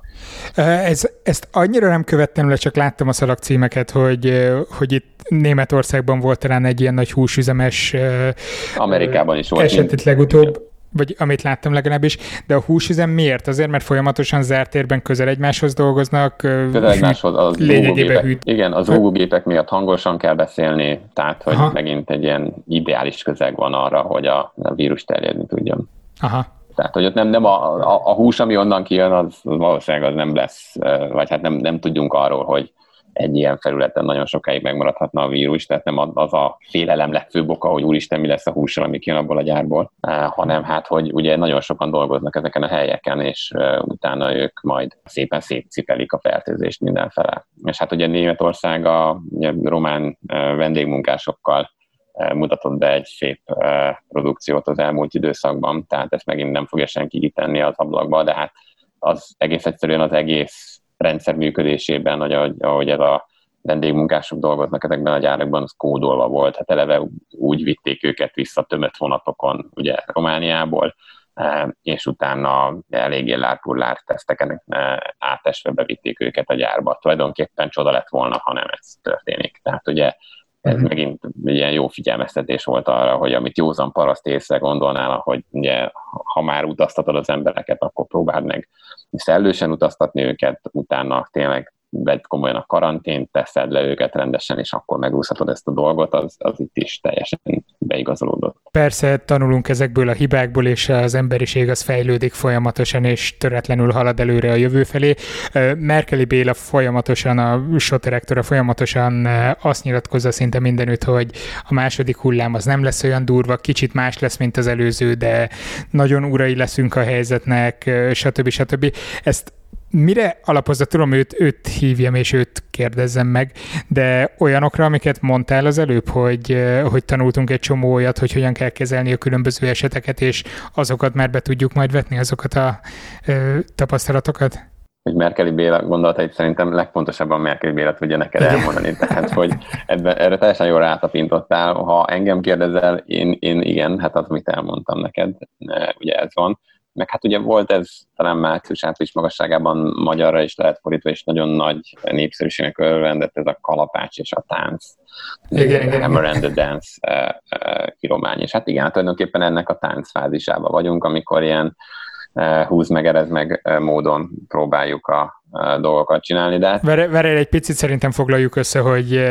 Ez, ezt annyira nem követtem le, csak láttam a szalagcímeket, hogy, hogy itt Németországban volt talán egy ilyen nagy húsüzemes Amerikában is volt. Eset legutóbb vagy amit láttam legalábbis, de a húsüzem miért? Azért, mert folyamatosan zárt térben közel egymáshoz dolgoznak, közel egymáshoz az lényegében hűt. Igen, az óvógépek miatt hangosan kell beszélni, tehát hogy Aha. megint egy ilyen ideális közeg van arra, hogy a, a vírus terjedni tudjon. Aha. Tehát, hogy ott nem, nem a, a, a hús, ami onnan kijön, az, az valószínűleg az nem lesz, vagy hát nem, nem tudjunk arról, hogy egy ilyen felületen nagyon sokáig megmaradhatna a vírus, tehát nem az a félelem legfőbb oka, hogy úristen, mi lesz a hússal, ami kijön abból a gyárból, hanem hát, hogy ugye nagyon sokan dolgoznak ezeken a helyeken, és utána ők majd szépen szétcipelik a fertőzést mindenfele. És hát ugye Németország a román vendégmunkásokkal mutatott be egy szép produkciót az elmúlt időszakban, tehát ezt megint nem fogja senki kitenni az ablakba, de hát az egész egyszerűen az egész rendszer működésében, hogy ahogy, ez a vendégmunkások dolgoznak ezekben a gyárakban, az kódolva volt. Hát eleve úgy vitték őket vissza tömött vonatokon, ugye Romániából, e, és utána eléggé lárpullár teszteken e, átesve bevitték őket a gyárba. Tulajdonképpen csoda lett volna, ha nem ez történik. Tehát ugye ez uh-huh. megint ilyen jó figyelmeztetés volt arra, hogy amit józan paraszt észre gondolnál, hogy ugye, ha már utaztatod az embereket, akkor próbáld meg szellősen utaztatni őket, utána tényleg vedd komolyan a karantént, teszed le őket rendesen, és akkor megúszhatod ezt a dolgot, az, az itt is teljesen beigazolódott. Persze tanulunk ezekből a hibákból, és az emberiség az fejlődik folyamatosan, és töretlenül halad előre a jövő felé. Merkeli Béla folyamatosan, a soterektora folyamatosan azt nyilatkozza szinte mindenütt, hogy a második hullám az nem lesz olyan durva, kicsit más lesz, mint az előző, de nagyon urai leszünk a helyzetnek, stb. stb. Ezt mire alapozza, tudom, őt, őt hívjam és őt kérdezzem meg, de olyanokra, amiket mondtál az előbb, hogy, hogy tanultunk egy csomó olyat, hogy hogyan kell kezelni a különböző eseteket, és azokat már be tudjuk majd vetni, azokat a ö, tapasztalatokat? hogy Merkeli Béla gondolatait szerintem legpontosabban Merkeli Béla tudja neked elmondani, tehát hogy ebben, erre teljesen jól rátapintottál. Ha engem kérdezel, én, én igen, hát az, amit elmondtam neked, ugye ez van meg hát ugye volt ez talán március április magasságában magyarra is lehet fordítva, és nagyon nagy népszerűségnek örvendett ez a kalapács és a tánc. Igen, igen. Hammer and the Dance uh, uh, kiromány. És hát igen, hát tulajdonképpen ennek a táncfázisában vagyunk, amikor ilyen húz meg, erez meg uh, módon próbáljuk a, dolgokat csinálni, de... Várj, egy picit szerintem foglaljuk össze, hogy,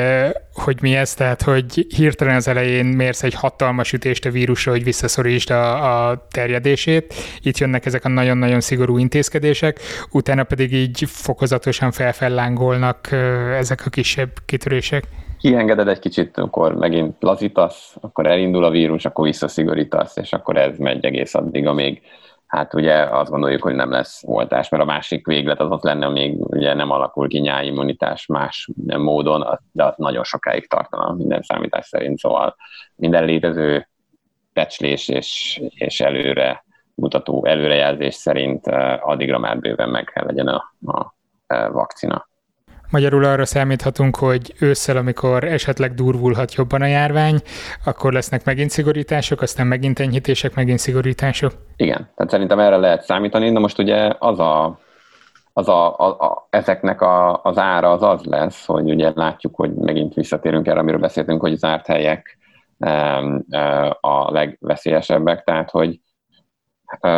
hogy mi ez, tehát hogy hirtelen az elején mérsz egy hatalmas ütést a vírusra, hogy visszaszorítsd a, a terjedését, itt jönnek ezek a nagyon-nagyon szigorú intézkedések, utána pedig így fokozatosan felfellángolnak ezek a kisebb kitörések. Kiengeded egy kicsit, akkor megint lazítasz, akkor elindul a vírus, akkor visszaszigorítasz, és akkor ez megy egész addig, amíg hát ugye azt gondoljuk, hogy nem lesz oltás, mert a másik véglet az ott lenne, még ugye nem alakul ki nyáimmunitás más módon, de az nagyon sokáig tartana minden számítás szerint, szóval minden létező pecslés és, és előre mutató előrejelzés szerint eh, addigra már bőven meg kell legyen a, a eh, vakcina. Magyarul arra számíthatunk, hogy ősszel, amikor esetleg durvulhat jobban a járvány, akkor lesznek megint szigorítások, aztán megint enyhítések, megint szigorítások. Igen, tehát szerintem erre lehet számítani. Na most ugye az a, az a, a, a, ezeknek a, az ára az az lesz, hogy ugye látjuk, hogy megint visszatérünk erre, amiről beszéltünk, hogy zárt helyek a legveszélyesebbek, tehát hogy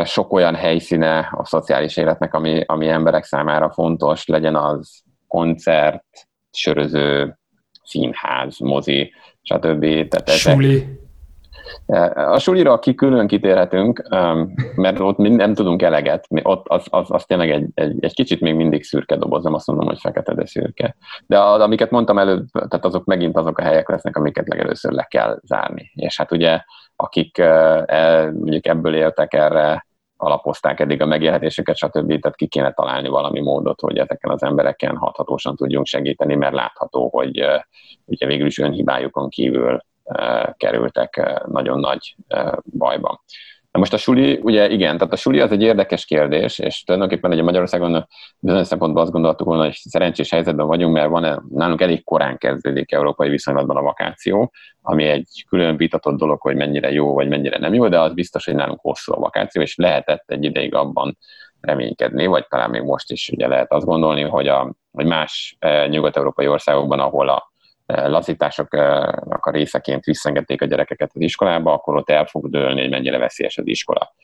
sok olyan helyszíne a szociális életnek, ami, ami emberek számára fontos, legyen az koncert, söröző, színház, mozi, stb. Tehát Suli. A sulira ki külön kitérhetünk, um, mert ott nem tudunk eleget, ott az, az, az tényleg egy, egy, egy kicsit még mindig szürke doboz, nem azt mondom, hogy fekete, de szürke. De az, amiket mondtam előbb, tehát azok megint azok a helyek lesznek, amiket legelőször le kell zárni. És hát ugye, akik el, mondjuk ebből éltek erre, alapozták eddig a megélhetésüket, stb. Tehát ki kéne találni valami módot, hogy ezeken az embereken hathatósan tudjunk segíteni, mert látható, hogy ugye végül is önhibájukon kívül kerültek nagyon nagy bajba. Na most a suli, ugye igen, tehát a suli az egy érdekes kérdés, és tulajdonképpen ugye Magyarországon bizonyos szempontból azt gondoltuk volna, hogy szerencsés helyzetben vagyunk, mert van nálunk elég korán kezdődik európai viszonylatban a vakáció, ami egy külön vitatott dolog, hogy mennyire jó, vagy mennyire nem jó, de az biztos, hogy nálunk hosszú a vakáció, és lehetett egy ideig abban reménykedni, vagy talán még most is ugye lehet azt gondolni, hogy, a, hogy más e, nyugat-európai országokban, ahol a lazításoknak a részeként visszengedték a gyerekeket az iskolába, akkor ott el fog dőlni, hogy mennyire veszélyes az iskola.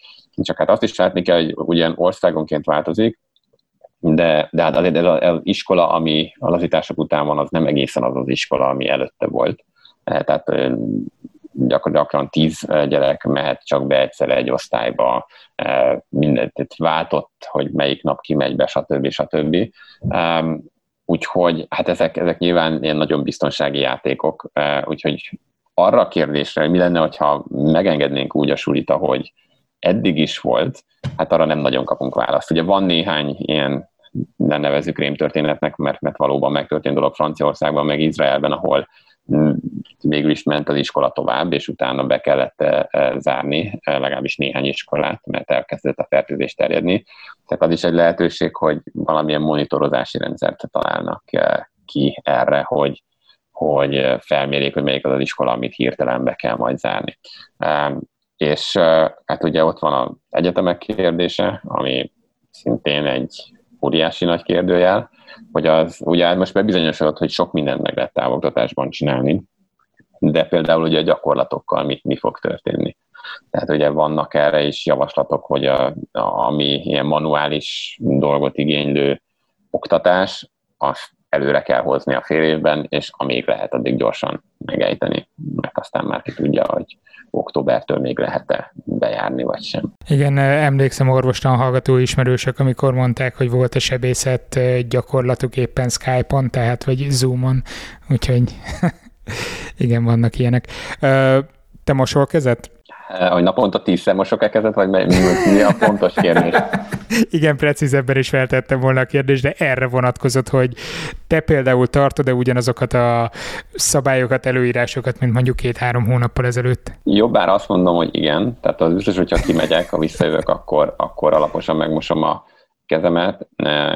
Csak hát azt is látni kell, hogy ugyan országonként változik, de, de hát azért ez az iskola, ami a lazítások után van, az nem egészen az az iskola, ami előtte volt. Eh, tehát gyakran, tíz gyerek mehet csak be egyszer egy osztályba, mindent váltott, hogy melyik nap kimegy be, stb. stb. Úgyhogy hát ezek, ezek nyilván ilyen nagyon biztonsági játékok, úgyhogy arra a kérdésre, hogy mi lenne, ha megengednénk úgy a sulit, ahogy eddig is volt, hát arra nem nagyon kapunk választ. Ugye van néhány ilyen, nem nevezzük rémtörténetnek, mert, mert valóban megtörtént dolog Franciaországban, meg Izraelben, ahol végül is ment az iskola tovább, és utána be kellett zárni legalábbis néhány iskolát, mert elkezdett a fertőzés terjedni. Tehát az is egy lehetőség, hogy valamilyen monitorozási rendszert találnak ki erre, hogy, hogy felmérjék, hogy melyik az az iskola, amit hirtelen be kell majd zárni. És hát ugye ott van az egyetemek kérdése, ami szintén egy óriási nagy kérdőjel, hogy az ugye most bebizonyosodott, hogy sok mindent meg lehet távoktatásban csinálni, de például ugye a gyakorlatokkal mi, mi fog történni. Tehát ugye vannak erre is javaslatok, hogy a, a, ami ilyen manuális dolgot igénylő oktatás, azt előre kell hozni a fél évben, és amíg lehet, addig gyorsan megejteni, mert aztán már ki tudja, hogy októbertől még lehet-e bejárni, vagy sem. Igen, emlékszem orvostan hallgató ismerősök, amikor mondták, hogy volt a sebészet gyakorlatuk éppen Skype-on, tehát vagy Zoom-on, úgyhogy *laughs* igen, vannak ilyenek. Te mosol kezet? Hogy naponta tízszer mosok e kezet, vagy mi, mi a fontos kérdés? *laughs* Igen, precízebben is feltettem volna a kérdést, de erre vonatkozott, hogy te például tartod-e ugyanazokat a szabályokat, előírásokat, mint mondjuk két-három hónappal ezelőtt? Jobbára azt mondom, hogy igen. Tehát az biztos, hogyha kimegyek, ha visszajövök, akkor, akkor alaposan megmosom a kezemet.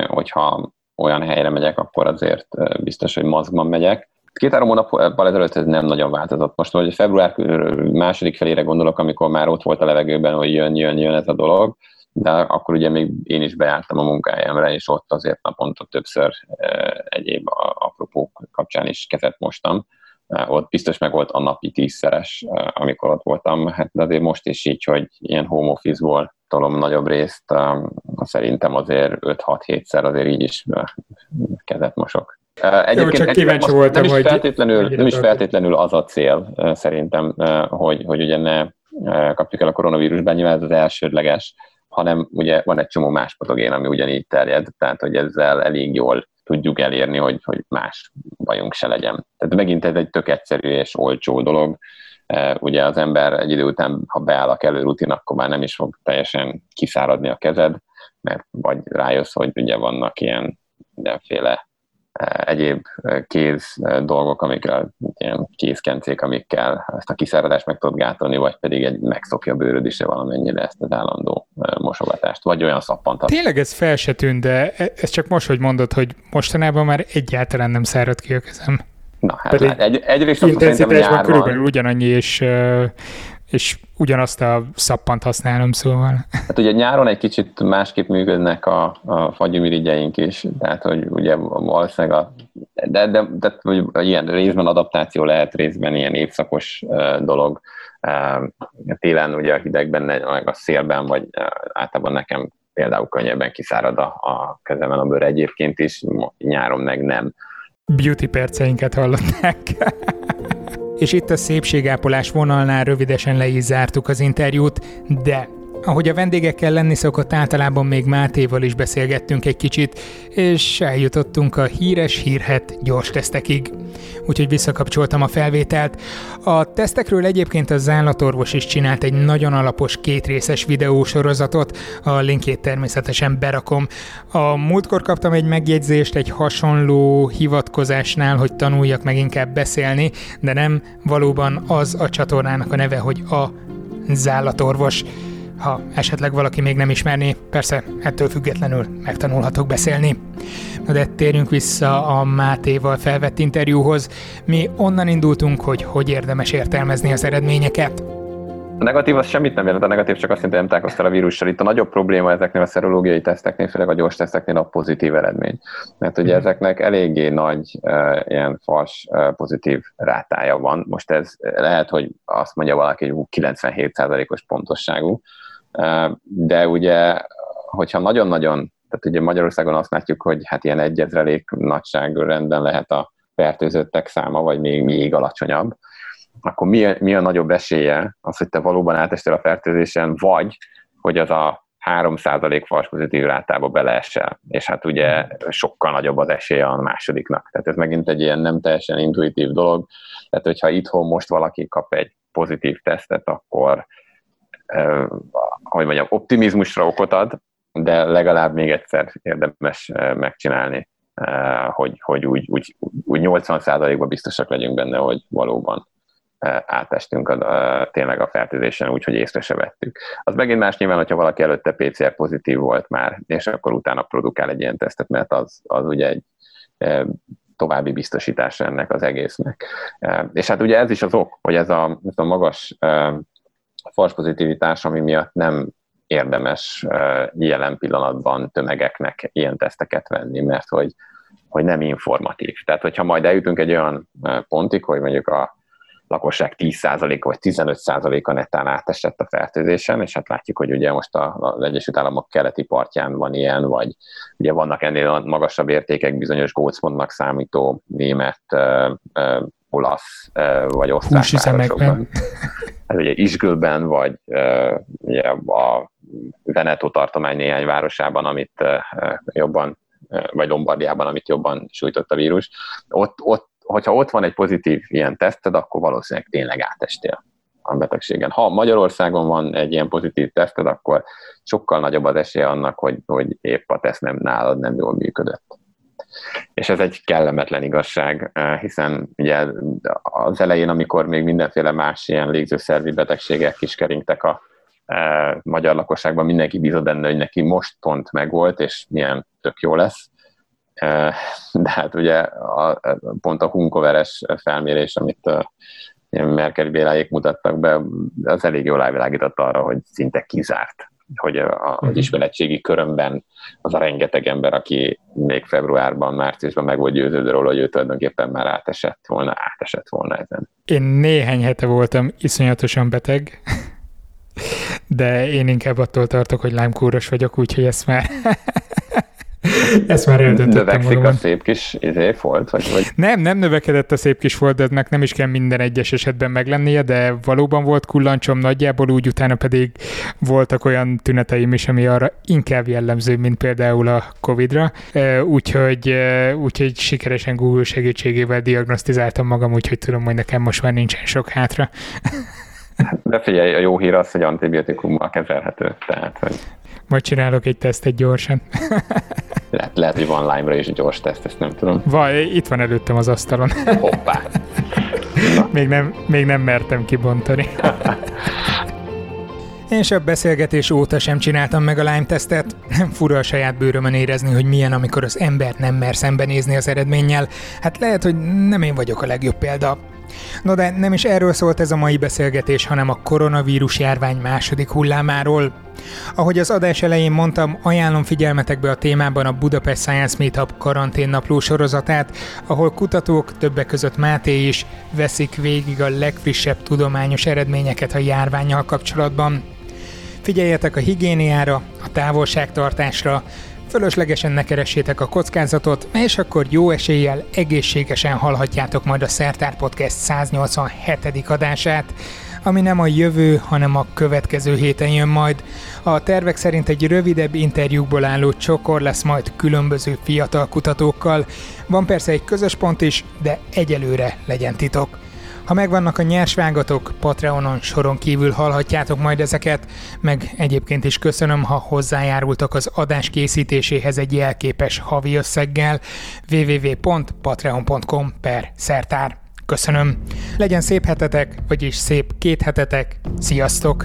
Hogyha olyan helyre megyek, akkor azért biztos, hogy maszkban megyek Két-három hónappal ezelőtt ez nem nagyon változott. Most, hogy február második felére gondolok, amikor már ott volt a levegőben, hogy jön, jön, jön ez a dolog, de akkor ugye még én is bejártam a munkájámra, és ott azért naponta többször egyéb apropók kapcsán is kezet mostam. Ott biztos meg volt a napi tízszeres, amikor ott voltam, hát de azért most is így, hogy ilyen home office-ból tolom nagyobb részt, szerintem azért 5-6-7-szer azért így is kezet mosok. Egyébként Jó, csak kíváncsi voltam, nem is, feltétlenül, nem is feltétlenül az a cél szerintem, hogy, hogy ugye ne kapjuk el a koronavírus nyilván ez az elsődleges, hanem ugye van egy csomó más patogén, ami ugyanígy terjed, tehát hogy ezzel elég jól tudjuk elérni, hogy, hogy más bajunk se legyen. Tehát megint ez egy tök egyszerű és olcsó dolog. Ugye az ember egy idő után, ha beáll a kellő rutin, akkor már nem is fog teljesen kiszáradni a kezed, mert vagy rájössz, hogy ugye vannak ilyen mindenféle egyéb kéz dolgok, amikkel ilyen kézkencék, amikkel ezt a kiszáradást meg tudod gátolni, vagy pedig egy megszokja bőröd is valamennyire ezt az állandó mosogatást, vagy olyan szappantat. Tényleg ez fel se tűnt, de e, ez csak most, hogy mondod, hogy mostanában már egyáltalán nem szárad ki a kezem. Na, hát pedig egy, egyrészt intenzitásban körülbelül ugyanannyi, és és ugyanazt a szappant használom, szóval. Hát ugye nyáron egy kicsit másképp működnek a, a fagyümirigyeink is, tehát hogy ugye valószínűleg a, de, de, de hogy ilyen részben adaptáció lehet, részben ilyen évszakos uh, dolog. Uh, télen ugye a hidegben, meg a szélben, vagy uh, általában nekem például könnyebben kiszárad a, a kezemen a bőr egyébként is, nyáron meg nem. Beauty perceinket hallották. És itt a szépségápolás vonalnál rövidesen le is zártuk az interjút, de ahogy a vendégekkel lenni szokott, általában még Mátéval is beszélgettünk egy kicsit, és eljutottunk a híres hírhet gyors tesztekig. Úgyhogy visszakapcsoltam a felvételt. A tesztekről egyébként az állatorvos is csinált egy nagyon alapos kétrészes videósorozatot, a linkjét természetesen berakom. A múltkor kaptam egy megjegyzést egy hasonló hivatkozásnál, hogy tanuljak meg inkább beszélni, de nem, valóban az a csatornának a neve, hogy a zállatorvos ha esetleg valaki még nem ismerné, persze ettől függetlenül megtanulhatok beszélni. Na de térjünk vissza a Mátéval felvett interjúhoz. Mi onnan indultunk, hogy hogy érdemes értelmezni az eredményeket. A negatív az semmit nem jelent, a negatív csak azt jelenti, hogy nem a vírussal. Itt a nagyobb probléma ezeknél a szerológiai teszteknél, főleg a gyors teszteknél a pozitív eredmény. Mert ugye mhm. ezeknek eléggé nagy uh, ilyen fals uh, pozitív rátája van. Most ez lehet, hogy azt mondja valaki, hogy 97%-os pontosságú, de ugye, hogyha nagyon-nagyon, tehát ugye Magyarországon azt látjuk, hogy hát ilyen egyezrelék nagyságrendben lehet a fertőzöttek száma, vagy még, még alacsonyabb, akkor mi, mi a nagyobb esélye az, hogy te valóban átestél a fertőzésen, vagy hogy az a 3% fals pozitív rátába beleesel, és hát ugye sokkal nagyobb az esélye a másodiknak. Tehát ez megint egy ilyen nem teljesen intuitív dolog, tehát hogyha itthon most valaki kap egy pozitív tesztet, akkor hogy mondjam, optimizmusra okot ad, de legalább még egyszer érdemes megcsinálni, hogy, hogy úgy, úgy, úgy 80%-ban biztosak legyünk benne, hogy valóban átestünk a, tényleg a fertőzésen, úgyhogy észre se vettük. Az megint más nyilván, hogyha valaki előtte PCR pozitív volt már, és akkor utána produkál egy ilyen tesztet, mert az, az ugye egy további biztosítás ennek az egésznek. És hát ugye ez is az ok, hogy ez a, ez a magas fals pozitivitás, ami miatt nem érdemes jelen pillanatban tömegeknek ilyen teszteket venni, mert hogy, hogy nem informatív. Tehát, hogyha majd eljutunk egy olyan pontig, hogy mondjuk a lakosság 10%-a vagy 15%-a netán átesett a fertőzésen, és hát látjuk, hogy ugye most az Egyesült Államok keleti partján van ilyen, vagy ugye vannak ennél magasabb értékek bizonyos gócpontnak számító német, olasz vagy osztrák városokban. *laughs* Hát ugye Isgőben, vagy ugye a Veneto tartomány néhány városában, amit jobban, vagy Lombardiában, amit jobban sújtott a vírus. Ott, ott, hogyha ott van egy pozitív ilyen teszted, akkor valószínűleg tényleg átestél a betegségen. Ha Magyarországon van egy ilyen pozitív teszted, akkor sokkal nagyobb az esélye annak, hogy, hogy épp a teszt nem nálad nem jól működött. És ez egy kellemetlen igazság, hiszen ugye az elején, amikor még mindenféle más ilyen légzőszervi betegségek kiskeringtek a magyar lakosságban, mindenki bízott benne, hogy neki most pont megvolt, és milyen tök jó lesz. De hát ugye a, pont a hunkoveres felmérés, amit Merkel Béláék mutattak be, az elég jól rávilágított arra, hogy szinte kizárt hogy a, a mhm. ismeretségi körömben az a rengeteg ember, aki még februárban, márciusban meg volt győződő róla, hogy ő tulajdonképpen már átesett volna, átesett volna ezen. Én néhány hete voltam iszonyatosan beteg, *laughs* de én inkább attól tartok, hogy lámkúros vagyok, úgyhogy ezt már *laughs* Ezt már eldöntöttem Növekszik magamon. a szép kis izé, folt? Vagy, vagy? Nem, nem növekedett a szép kis foltnak, nem is kell minden egyes esetben meglennie, de valóban volt kullancsom nagyjából, úgy utána pedig voltak olyan tüneteim is, ami arra inkább jellemző, mint például a Covid-ra. Úgyhogy, úgyhogy sikeresen Google segítségével diagnosztizáltam magam, úgyhogy tudom, hogy nekem most már nincsen sok hátra. *laughs* De figyelj, a jó hír az, hogy antibiotikummal kezelhető. Tehát, hogy... Majd csinálok egy tesztet gyorsan. *laughs* lehet, lehet, hogy van Lime-ra is gyors teszt, ezt nem tudom. Vaj, itt van előttem az asztalon. Hoppá! *laughs* még, nem, még nem mertem kibontani. *laughs* Én a beszélgetés óta sem csináltam meg a Lime tesztet. *laughs* Fura a saját bőrömön érezni, hogy milyen, amikor az ember nem mer szembenézni az eredménnyel. Hát lehet, hogy nem én vagyok a legjobb példa. No de nem is erről szólt ez a mai beszélgetés, hanem a koronavírus járvány második hullámáról. Ahogy az adás elején mondtam, ajánlom figyelmetekbe a témában a Budapest Science Meetup karanténnapló sorozatát, ahol kutatók, többek között Máté is, veszik végig a legfrissebb tudományos eredményeket a járványjal kapcsolatban. Figyeljetek a higiéniára, a távolságtartásra, Fölöslegesen ne keressétek a kockázatot, és akkor jó eséllyel egészségesen hallhatjátok majd a Szertár Podcast 187. adását, ami nem a jövő, hanem a következő héten jön majd. A tervek szerint egy rövidebb interjúkból álló csokor lesz majd különböző fiatal kutatókkal. Van persze egy közös pont is, de egyelőre legyen titok. Ha megvannak a nyersvágatok, Patreonon soron kívül hallhatjátok majd ezeket, meg egyébként is köszönöm, ha hozzájárultak az adás készítéséhez egy jelképes havi összeggel www.patreon.com per szertár. Köszönöm. Legyen szép hetetek, vagyis szép két hetetek. Sziasztok!